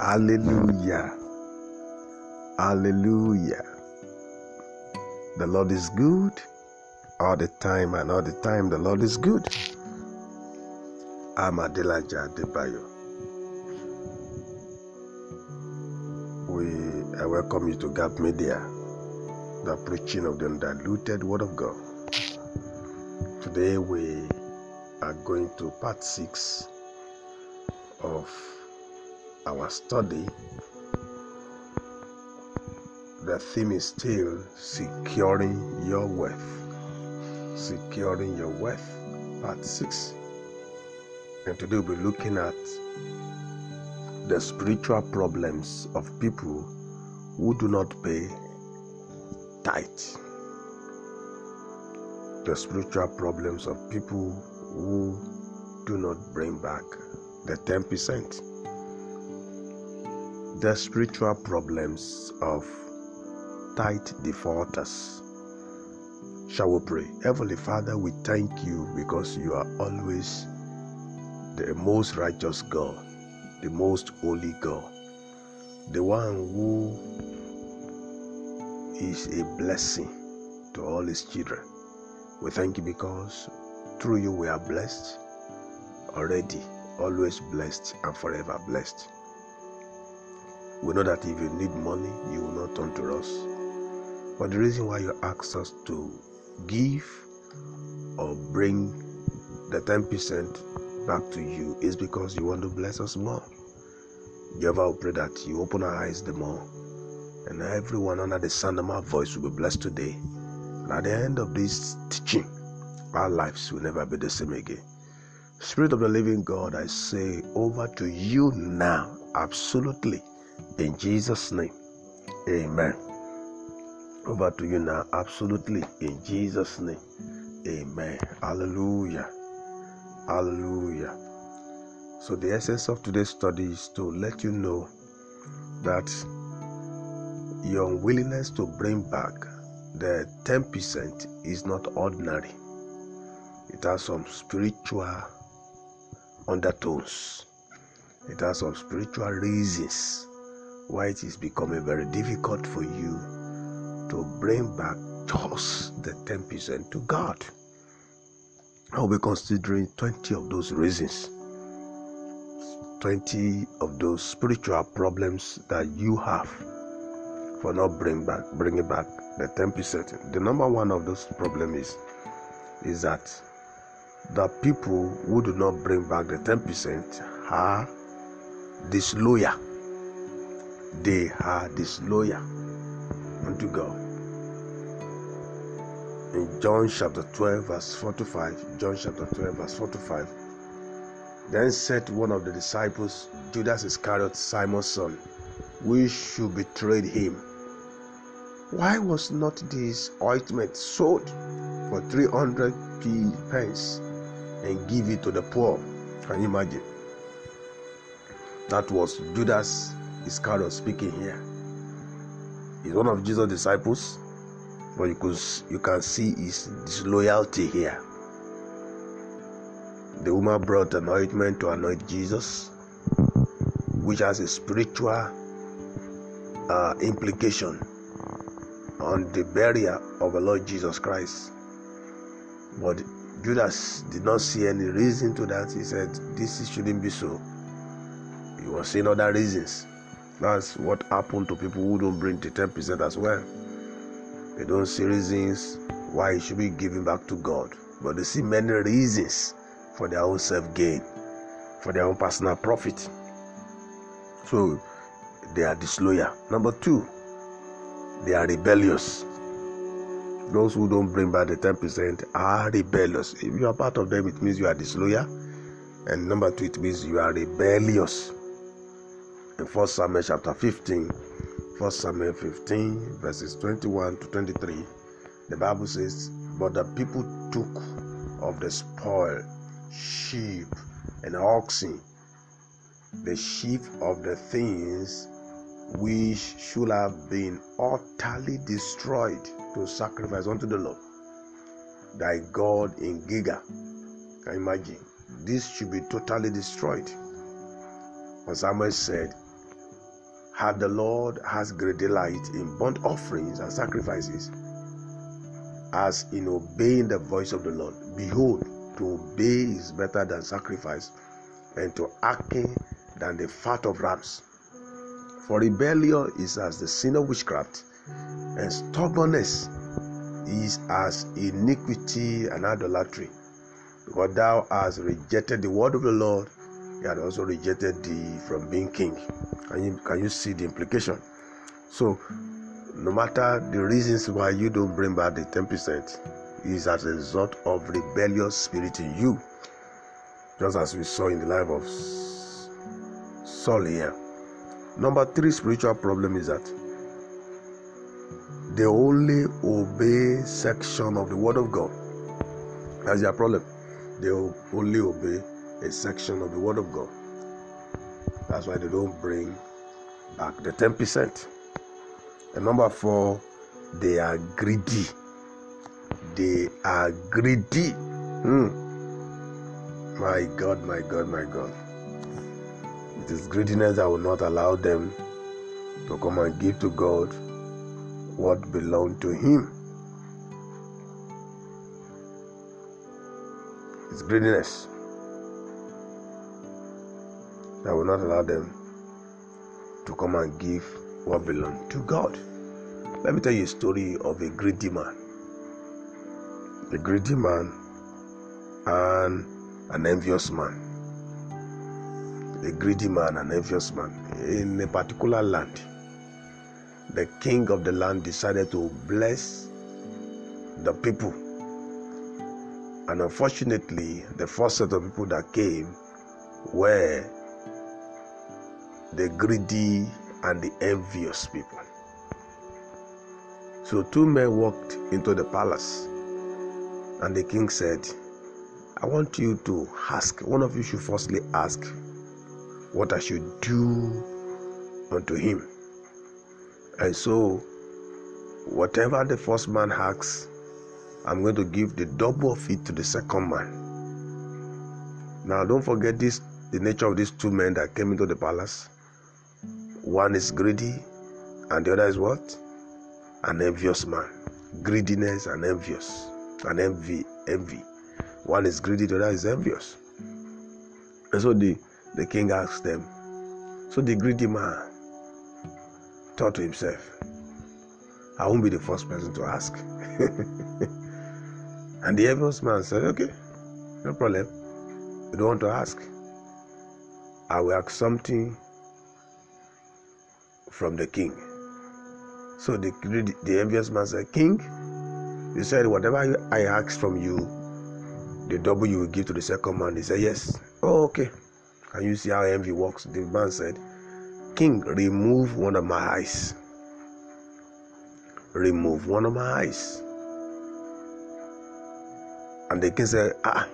Hallelujah. Hallelujah. The Lord is good all the time, and all the time the Lord is good. I'm Adelaja Adebayo. We I welcome you to Gap Media, the preaching of the undiluted Word of God. Today we are going to part six of our study. The theme is still securing your wealth. Securing your wealth, part six. And today we'll be looking at the spiritual problems of people who do not pay tithe. The spiritual problems of people who do not bring back the 10%. The spiritual problems of tithe defaulters. Shall we pray? Heavenly Father, we thank you because you are always the most righteous God, the most holy God, the one who is a blessing to all his children. We thank you because through you we are blessed already, always blessed, and forever blessed. We know that if you need money, you will not turn to us. But the reason why you ask us to give or bring the 10% back to you is because you want to bless us more. Jehovah, will pray that you open our eyes the more, and everyone under the sound of my voice will be blessed today. And at the end of this teaching, our lives will never be the same again. Spirit of the living God, I say over to you now, absolutely, in Jesus' name. Amen. Over to you now, absolutely, in Jesus' name. Amen. Hallelujah. Hallelujah. So, the essence of today's study is to let you know that your unwillingness to bring back the 10% is not ordinary, it has some spiritual undertones, it has some spiritual reasons why it is becoming very difficult for you to bring back just the 10% to God. I'll be considering 20 of those reasons, 20 of those spiritual problems that you have for not bring back, bringing back the 10%. The number one of those problems is, is that the people who do not bring back the 10% are disloyal. They are disloyal unto God. In John chapter 12, verse 45, John chapter 12, verse 45, then said one of the disciples, Judas Iscariot, Simon's son, we should betray him. Why was not this ointment sold for 300 pence and give it to the poor? Can you imagine? That was Judas Iscariot speaking here. He's one of Jesus' disciples, but you could you can see his disloyalty here. The woman brought an ointment to anoint Jesus, which has a spiritual uh, implication on the burial of the Lord Jesus Christ. But Judas did not see any reason to that. He said, This shouldn't be so. He was seeing other reasons. That's what happened to people who don't bring the 10% as well. They don't see reasons why it should be given back to God, but they see many reasons for their own self gain, for their own personal profit. So they are disloyal. Number two, they are rebellious. Those who don't bring back the 10% are rebellious. If you are part of them, it means you are disloyal. And number two, it means you are rebellious. In 1 Samuel chapter 15, 1 Samuel 15, verses 21 to 23, the Bible says, But the people took of the spoil sheep and oxen, the sheep of the things which should have been utterly destroyed to sacrifice unto the Lord, thy God in Gilgal. Can you imagine? This should be totally destroyed. And Samuel said, Had the Lord has great delight in burnt offerings and sacrifices, as in obeying the voice of the Lord. Behold, to obey is better than sacrifice, and to hearken than the fat of rams. For rebellion is as the sin of witchcraft, and stubbornness is as iniquity and idolatry. Because thou hast rejected the word of the Lord, he had also rejected thee from being king. Can you, can you see the implication? So, no matter the reasons why you don't bring back the 10%, is as a result of rebellious spirit in you. Just as we saw in the life of Saul here. Number three spiritual problem is that they only obey section of the word of God. That's their problem. They only obey a section of the word of God. That's why they don't bring back the 10%. And number four, they are greedy. They are greedy. Hmm. My God, my God, my God. It is greediness that will not allow them to come and give to God what belonged to Him. It's greediness that will not allow them to come and give what belongs to God. Let me tell you a story of a greedy man. A greedy man and an envious man. A greedy man and envious man in a particular land. The king of the land decided to bless the people. And unfortunately, the first set of people that came were the greedy and the envious people. So two men walked into the palace, and the king said, I want you to ask, one of you should firstly ask what I should do unto him. And so, whatever the first man asks, I'm going to give the double of it to the second man. Now, don't forget this the nature of these two men that came into the palace. One is greedy, and the other is what? An envious man. Greediness and envious. And envy. Envy. One is greedy, the other is envious. And so the, the king asked them. So the greedy man thought to himself, I won't be the first person to ask. and the envious man said, Okay, no problem. You don't want to ask. I will ask something from the king. So the, the envious man said, King, you said, whatever I ask from you, the double you will give to the second man. He said, Yes. Oh, okay. Can you see how envy works? The man said, King, remove one of my eyes. Remove one of my eyes. And the king said, Ah,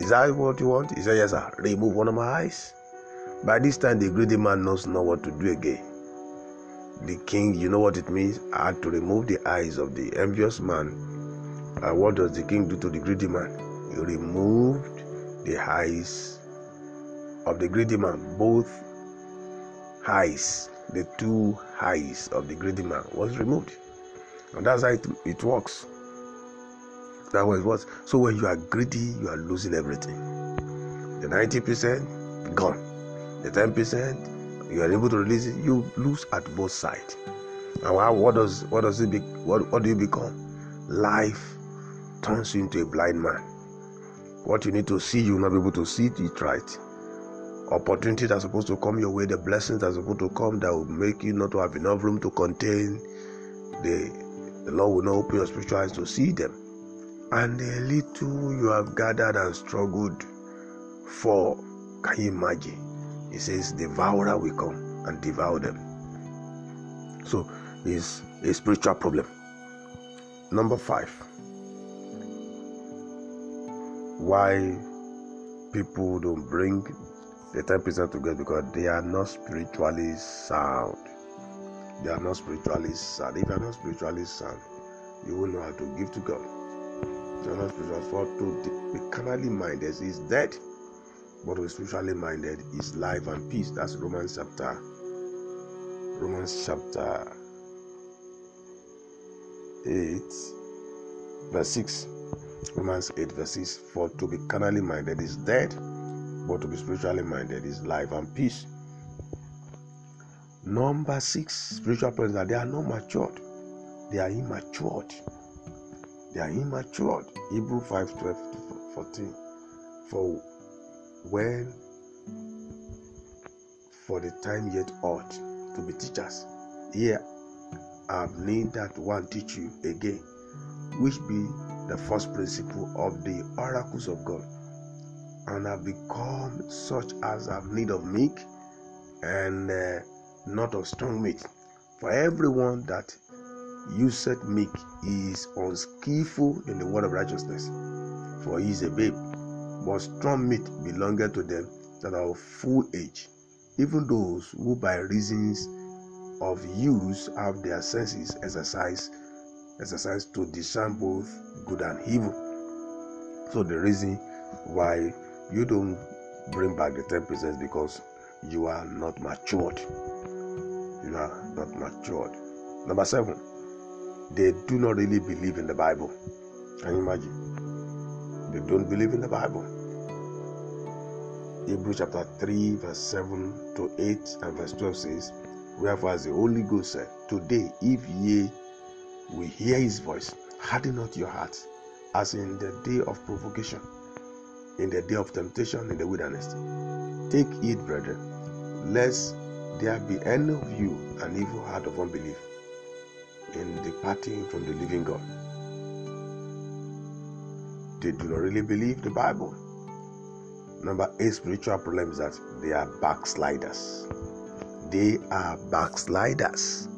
is that what you want? He said, Yes, sir. Remove one of my eyes. By this time, the greedy man knows not what to do again the king, you know what it means, had to remove the eyes of the envious man. And what does the king do to the greedy man? He removed the eyes of the greedy man. Both eyes, the two eyes of the greedy man was removed. And that's how it, it works. That was what. So when you are greedy, you are losing everything. The 90% gone. The 10% you are able to release it, you lose at both sides. And what does what does it be? What what do you become? Life turns you into a blind man. What you need to see, you will not be able to see it right. Opportunities are supposed to come your way, the blessings are supposed to come that will make you not to have enough room to contain. The, the Lord will not open your spiritual eyes to see them. And the little you have gathered and struggled for, can you imagine? He says, Devourer will come and devour them. So it's a spiritual problem. Number five. Why people don't bring the 10% together because they are not spiritually sound. They are not spiritually sound. If you are not spiritually sound, you will know how to give to God. You are not spiritually for to be carnally minded is dead but spiritually minded is life and peace. That's Romans chapter Romans chapter 8, verse 6. Romans 8, verse 6. For to be carnally minded is death, but to be spiritually minded is life and peace. Number six, spiritual parents that they are not matured, they are immatured. They are immatured. Hebrew 5 12 to 14. For when for the time yet ought to be teachers, here I have need that one teach you again, which be the first principle of the oracles of God, and have become such as have need of milk and uh, not of strong meat. For everyone that useth milk is unskillful in the word of righteousness, for he is a babe. But strong meat belongeth to them that are of full age, even those who by reasons of use have their senses exercised exercised to discern both good and evil. So the reason why you don't bring back the 10% because you are not matured. You are not matured. Number seven, they do not really believe in the Bible. Can you imagine? They don't believe in the Bible. Hebrews chapter 3, verse 7 to 8 and verse 12 says, Wherefore, as the Holy Ghost said, Today, if ye will hear his voice, harden not your hearts, as in the day of provocation, in the day of temptation in the wilderness. Take heed, brethren, lest there be any of you an evil heart of unbelief in departing from the living God. They do not really believe the Bible. Number eight spiritual problem is that they are backsliders. They are backsliders.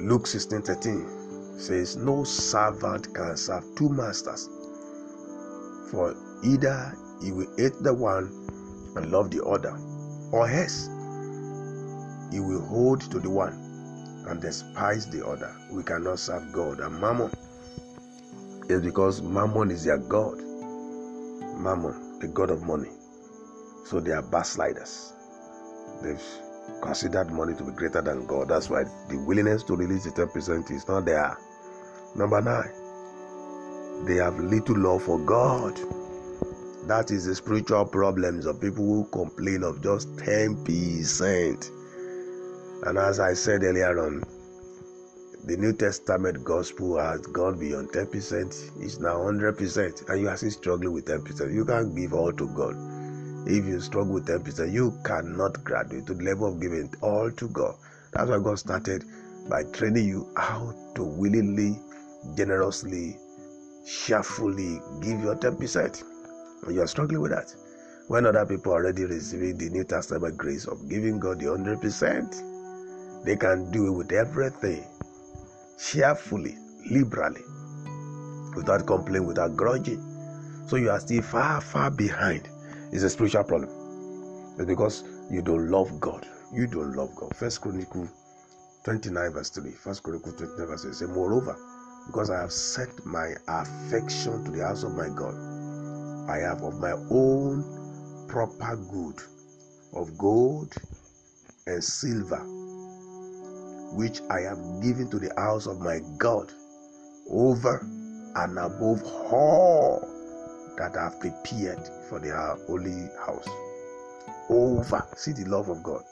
Luke 16 13 says, No servant can serve two masters, for either he will hate the one and love the other, or else he will hold to the one and despise the other. We cannot serve God and Mammon. It's because Mammon is their God. Mammon, the God of money. So they are backsliders. They've considered money to be greater than God. That's why the willingness to release the 10% is not there. Number nine, they have little love for God. That is the spiritual problems of people who complain of just 10%. And as I said earlier on, the New Testament gospel has gone beyond 10%, it's now 100%, and you are still struggling with 10%. You can't give all to God. If you struggle with 10%, you cannot graduate to the level of giving all to God. That's why God started by training you how to willingly, generously, cheerfully give your 10%. And you are struggling with that. When other people are already receiving the New Testament grace of giving God the 100%, they can do it with everything, cheerfully, liberally, without complaining, without grudging. So you are still far, far behind. It's a spiritual problem. It's because you don't love God. You don't love God. First Chronicle 29, verse 3. First Chronicle 29, verse 3 say, Moreover, because I have set my affection to the house of my God, I have of my own proper good of gold and silver, which I have given to the house of my God, over and above all that I have prepared for the holy house. Over, see the love of God.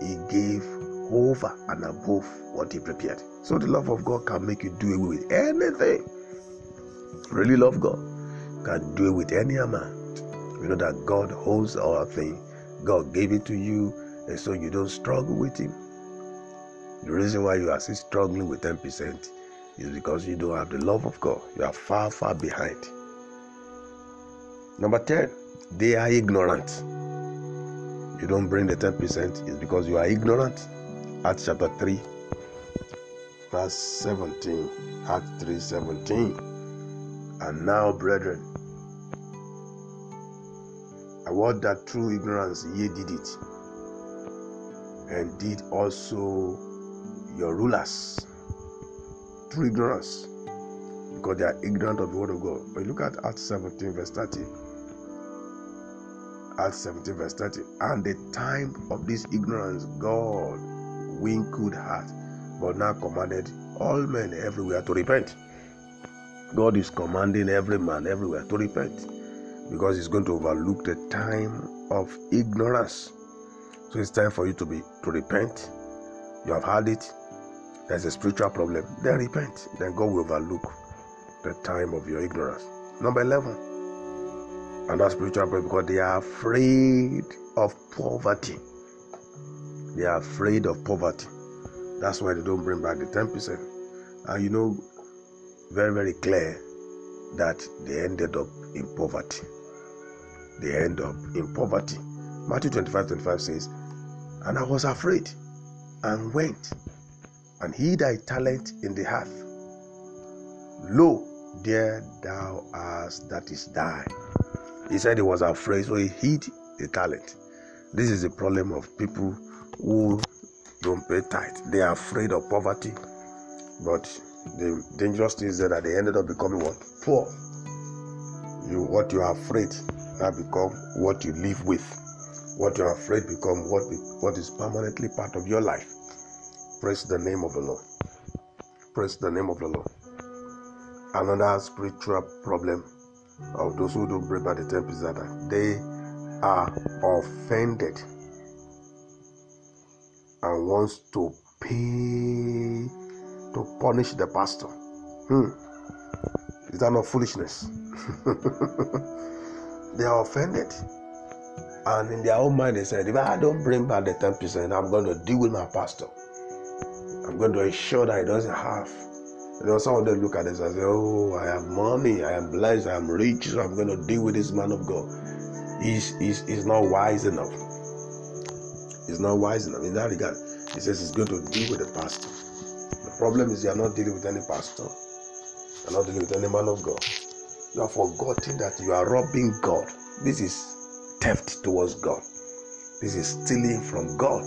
He gave over and above what He prepared. So the love of God can make you do away with anything. Really love God can do it with any amount. You know that God holds all things. God gave it to you, and so you don't struggle with Him. The reason why you are still struggling with 10% is because you don't have the love of God. You are far, far behind. Number 10, they are ignorant. You don't bring the 10% is because you are ignorant. Acts chapter 3, verse 17. Acts 3 17. And now, brethren, I want that through ignorance ye did it, and did also your rulers through ignorance, because they are ignorant of the word of God. But look at Acts 17, verse 30. Acts 17, verse 30. And the time of this ignorance, God winked at, but now commanded all men everywhere to repent. God is commanding every man everywhere to repent because He's going to overlook the time of ignorance. So it's time for you to be to repent. You have had it. There's a spiritual problem. Then repent. Then God will overlook the time of your ignorance. Number 11 and that spiritual problem because they are afraid of poverty. They are afraid of poverty. That's why they don't bring back the 10%. And you know, very, very clear that they ended up in poverty. They end up in poverty. Matthew 25 25 says, And I was afraid and went and hid thy talent in the earth. Lo, there thou hast that is thine. He said he was afraid, so he hid the talent. This is the problem of people who don't pay tithe. They are afraid of poverty, but the dangerous thing is that they ended up becoming what? Poor. You what you are afraid now become what you live with. What you are afraid become what what is permanently part of your life. Praise the name of the Lord. Praise the name of the Lord. Another spiritual problem of those who don't break by the temple is that they are offended and wants to pay to punish the pastor. Hmm. Is that not foolishness? they are offended. And in their own mind, they said, if I don't bring back the 10%, I'm going to deal with my pastor. I'm going to ensure that he doesn't have you know, some of them look at this and say, Oh, I have money, I am blessed, I am rich, so I'm going to deal with this man of God. He's, he's, he's not wise enough. He's not wise enough. In that regard, he says he's going to deal with the pastor. The problem is you are not dealing with any pastor, you are not dealing with any man of God. You are forgetting that you are robbing God. This is theft towards God. This is stealing from God.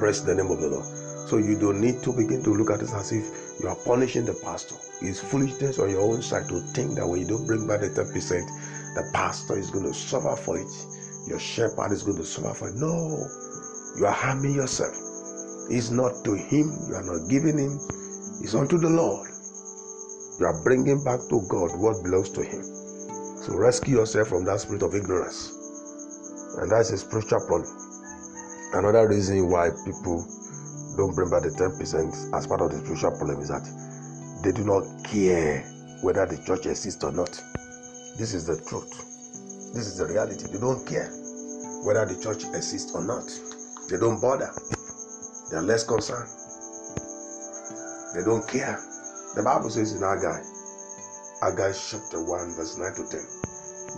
Praise the name of the Lord. So you don't need to begin to look at this as if you are punishing the pastor. It's foolishness on your own side to think that when you don't bring back the 10%, the pastor is going to suffer for it. Your shepherd is going to suffer for it. No, you are harming yourself. It's not to him, you are not giving him, it's unto the Lord. You are bringing back to God what belongs to him. So rescue yourself from that spirit of ignorance. And that's a spiritual problem. Another reason why people don't bring back the 10% as part of the spiritual problem is that they do not care whether the church exists or not. This is the truth. This is the reality. They don't care whether the church exists or not. They don't bother. They are less concerned. They don't care. The Bible says in Haggai, Haggai chapter 1, verse 9 to 10,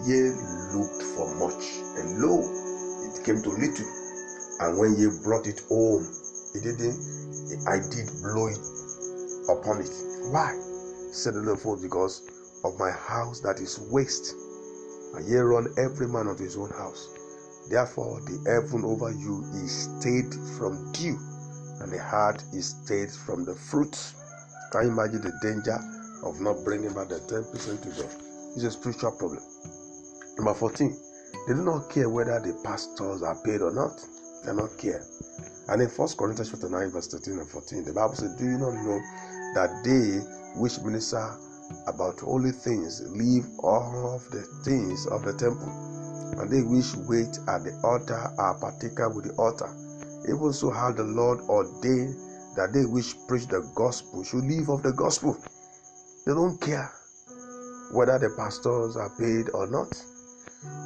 Ye looked for much, and lo, it came to little. And when ye brought it home, he didn't, I did blow it upon it. Why? Said the Lord, for because of my house that is waste. And ye run every man unto his own house. Therefore, the heaven over you is stayed from dew, and the heart is stayed from the fruits. Can you imagine the danger of not bringing back the 10% to God? It's a spiritual problem. Number 14, they do not care whether the pastors are paid or not. They do not care. And in 1 Corinthians chapter 9, verse 13 and 14, the Bible says, Do you not know that they which minister about holy things leave all of the things of the temple, and they which wait at the altar are partaker with the altar? Even so how the Lord ordained that they which preach the gospel should live of the gospel. They don't care whether the pastors are paid or not.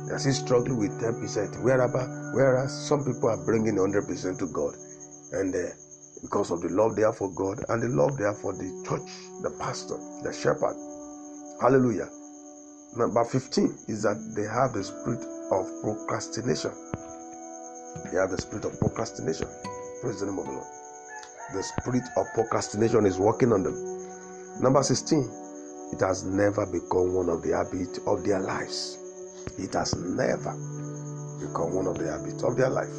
They are still struggling with 10%, wherever, whereas some people are bringing 100% to God. And uh, because of the love they have for God and the love they have for the church, the pastor, the shepherd. Hallelujah. Number 15 is that they have the spirit of procrastination. They have the spirit of procrastination. Praise the name of the Lord. The spirit of procrastination is working on them. Number 16, it has never become one of the habits of their lives. It has never become one of the habits of their life.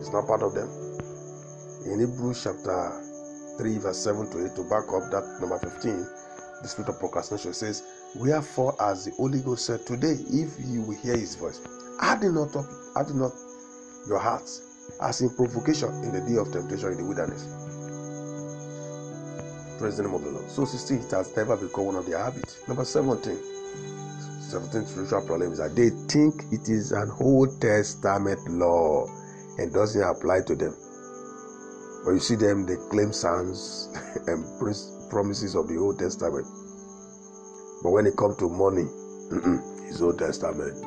It's not part of them. In Hebrews chapter 3, verse 7 to 8, to back up that number 15, the spirit of procrastination says, Wherefore, as the Holy Ghost said today, if you will hear his voice, harden not up, harden not your hearts, as in provocation in the day of temptation in the wilderness. Praise the name of the Lord. So 16, it has never become one of their habits. Number 17, 17 spiritual problem is that they think it is an Old Testament law and doesn't apply to them. But you see them, they claim psalms and promises of the Old Testament. But when it comes to money, it's Old Testament.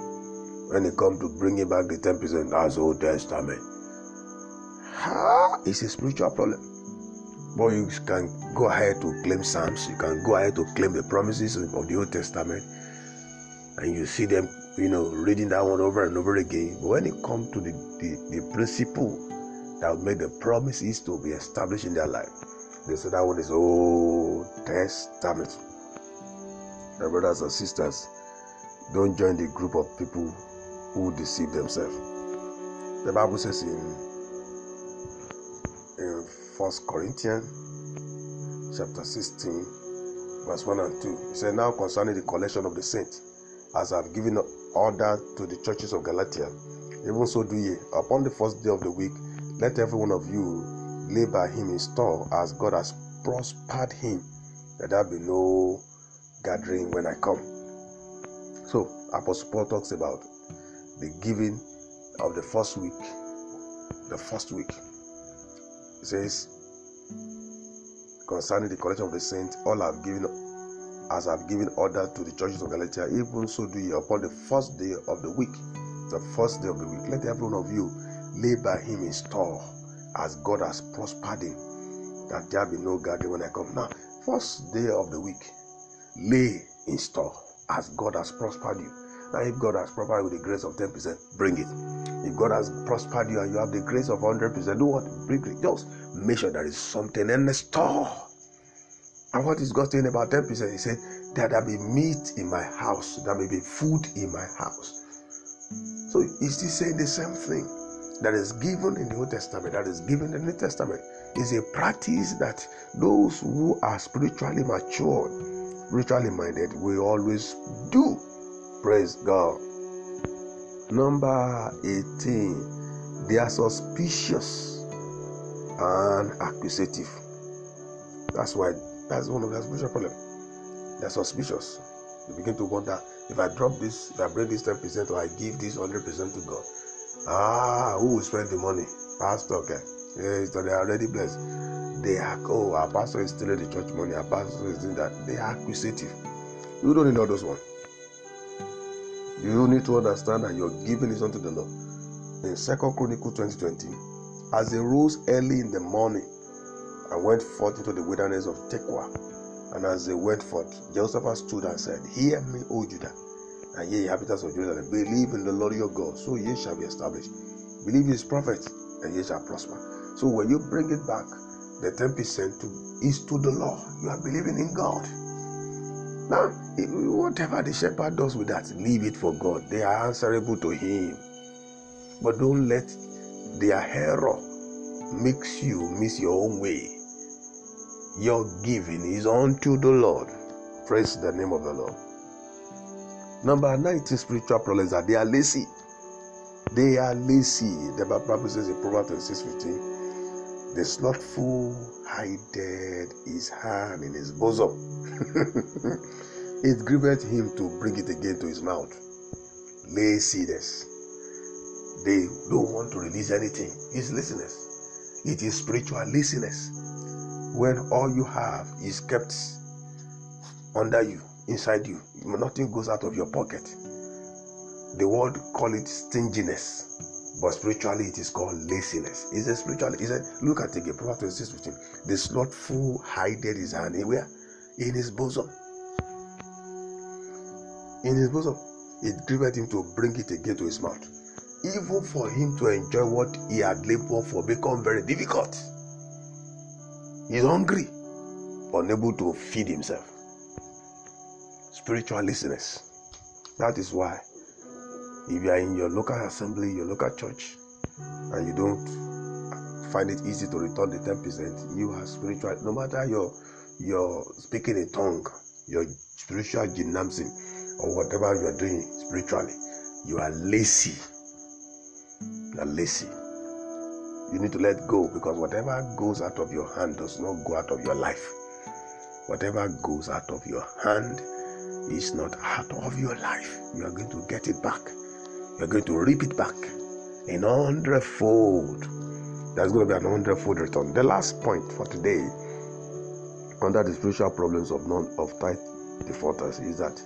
When it comes to bringing back the 10%, that's Old Testament. It's a spiritual problem. But you can go ahead to claim Psalms, you can go ahead to claim the promises of the Old Testament, and you see them, you know, reading that one over and over again. But when it comes to the, the, the principle that make the promises to be established in their life, they say that one is Old Testament. My brothers and sisters, don't join the group of people who deceive themselves. The Bible says in in First Corinthians chapter 16, verse 1 and 2. He said, Now concerning the collection of the saints, as I have given order to the churches of Galatia, even so do ye. Upon the first day of the week, let every one of you lay by him in store as God has prospered him, that there be no gathering when I come. So, Apostle Paul talks about the giving of the first week. The first week. He says, concerning the collection of the saints, all I've given as I've given order to the churches of Galatia, even so do ye upon the first day of the week. The first day of the week. Let every one of you lay by him in store as God has prospered him, that there be no gathering when I come. Now, first day of the week, lay in store as God has prospered you. Now, if God has prospered with the grace of 10%, bring it. If God has prospered you and you have the grace of 100%, do what? Bring it. Just make sure there is something in the store. And what is God saying about 10%? He said, That there be meat in my house, there may be food in my house. So he's still saying the same thing that is given in the Old Testament, that is given in the New Testament, is a practice that those who are spiritually mature, spiritually minded, will always do. Praise God. Number 18, they are suspicious and accusative. That's why that's one of the spiritual problems. They're suspicious. They begin to wonder if I drop this, if I bring this 10% or I give this 100% to God, ah, who will spend the money? Pastor, okay. Yes, they are already blessed. They are, oh, our pastor is stealing the church money, our pastor is doing that. They are accusative. You don't need all those ones. You need to understand that your giving is unto the Lord. In Second Chronicle 2020, as they rose early in the morning and went forth into the wilderness of Tekoa, and as they went forth, Jehoshaphat stood and said, Hear me, O Judah, and ye inhabitants of Jerusalem, believe in the Lord your God, so ye shall be established. Believe his prophets, and ye shall prosper. So when you bring it back, the 10% to, is to the Lord. You are believing in God. Now, whatever the shepherd does with that, leave it for God. They are answerable to Him. But don't let their error makes you miss your own way. Your giving is unto the Lord. Praise the name of the Lord. Number 19 spiritual problems are they are lazy. They are lazy. The Bible says in Proverbs 6 15, the slothful hideth his hand in his bosom. it grieved him to bring it again to his mouth. Laziness. They don't want to release anything. It's laziness. It is spiritual laziness. When all you have is kept under you, inside you, nothing goes out of your pocket. The world call it stinginess, but spiritually it is called laziness. Is a spiritual. Is said, look at it again, Proverbs 26, 15. The slothful hideth his hand. Where? In his bosom in his bosom. It grieved him to bring it again to his mouth. Even for him to enjoy what he had labored for become very difficult. He's hungry, unable to feed himself. Spiritual laziness. That is why, if you are in your local assembly, your local church, and you don't find it easy to return the 10%, you are spiritual. No matter your your speaking in tongue, your spiritual gymnasium, or whatever you are doing spiritually, You are lazy. You are lazy. You need to let go because whatever goes out of your hand does not go out of your life. Whatever goes out of your hand is not out of your life. You are going to get it back. You are going to reap it back in hundredfold. There's going to be an hundredfold return. The last point for today under the spiritual problems of non of tithe defaulters is that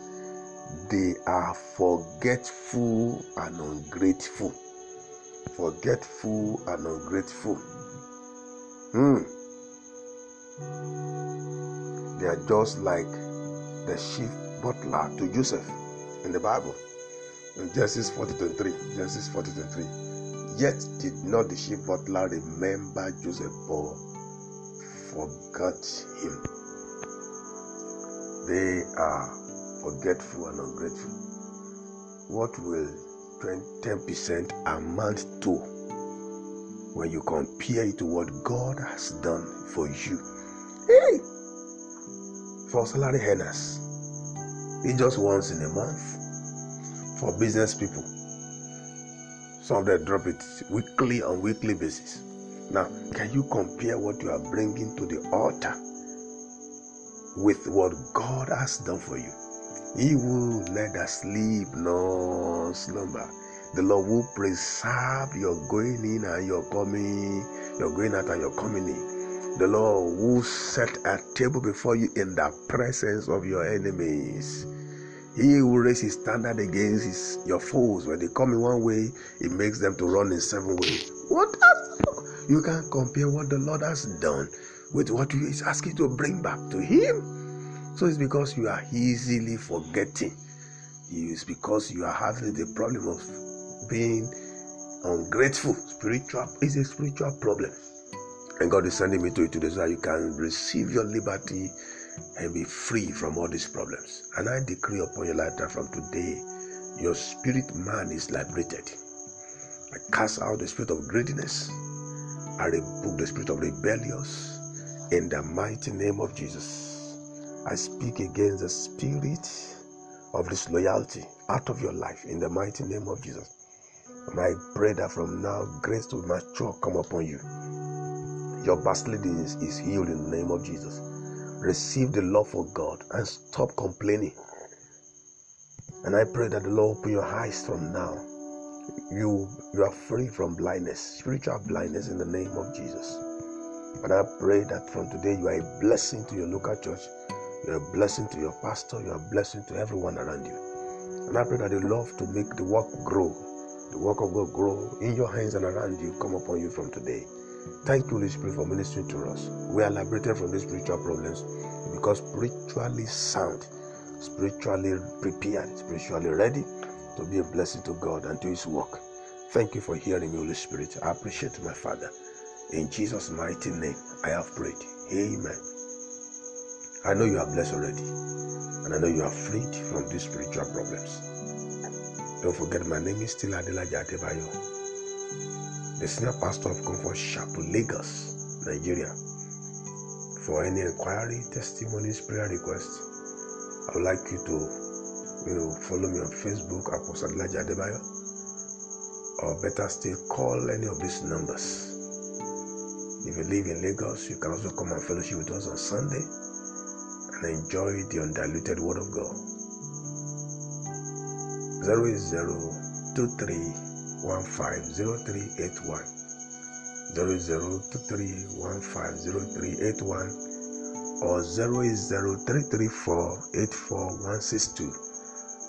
they are forgetful and ungrateful. Forgetful and ungrateful. Hmm. They are just like the chief butler to Joseph in the Bible. In Genesis 40 23. Genesis 40 23. Yet did not the chief butler remember Joseph, but forgot him. They are forgetful and ungrateful. What will 10% amount to when you compare it to what God has done for you? Hey! For salary earners, it's just once in a month. For business people, some of them drop it weekly on weekly basis. Now, can you compare what you are bringing to the altar with what God has done for you? He will neither sleep nor slumber. The Lord will preserve your going in and your coming, your going out and your coming in. The Lord will set a table before you in the presence of your enemies. He will raise his standard against his, your foes. When they come in one way, it makes them to run in seven ways. What? You can't compare what the Lord has done with what He is asking to bring back to Him. So it's because you are easily forgetting. It's because you are having the problem of being ungrateful. Spiritual is a spiritual problem. And God is sending me to you today so that you can receive your liberty and be free from all these problems. And I decree upon your life that from today, your spirit man is liberated. I cast out the spirit of greediness. I rebuke the spirit of rebellious in the mighty name of Jesus. I speak against the spirit of disloyalty out of your life in the mighty name of Jesus. Pray that from now grace to mature come upon you. Your backsliding is, is healed in the name of Jesus. Receive the love of God and stop complaining. And I pray that the Lord open your eyes from now you you are free from blindness, spiritual blindness in the name of Jesus. And I pray that from today you are a blessing to your local church, you are a blessing to your pastor, you are a blessing to everyone around you. And I pray that the love to make the work grow, the work of God grow in your hands and around you, come upon you from today. Thank you, Holy Spirit, for ministering to us. We are liberated from these spiritual problems because spiritually sound, spiritually prepared, spiritually ready to be a blessing to God and to His work. Thank you for hearing me, Holy Spirit. I appreciate my Father. In Jesus' mighty name, I have prayed. Amen. I know you are blessed already, and I know you are freed from these spiritual problems. Don't forget, my name is still Adelaja Adebayo, the senior pastor of Comfort Chapel, Lagos, Nigeria. For any inquiry, testimonies, prayer requests, I would like you to you know, follow me on Facebook, Apostle Adelaja Adebayo, or better still, call any of these numbers. If you live in Lagos, you can also come and fellowship with us on Sunday and enjoy the undiluted Word of God. 0023150381 0023150381 or 08033484162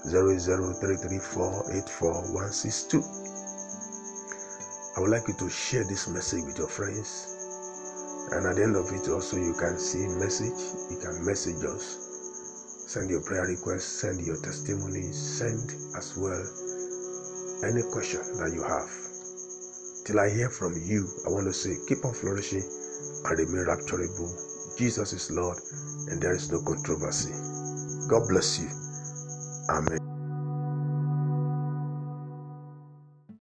00334844162. I would like you to share this message with your friends. And at the end of it, also, you can see message. You can message us. Send your prayer requests, send your testimonies, send as well any question that you have. Till I hear from you, I want to say, keep on flourishing and remain rapturable. Jesus is Lord, and there is no controversy. God bless you. Amen.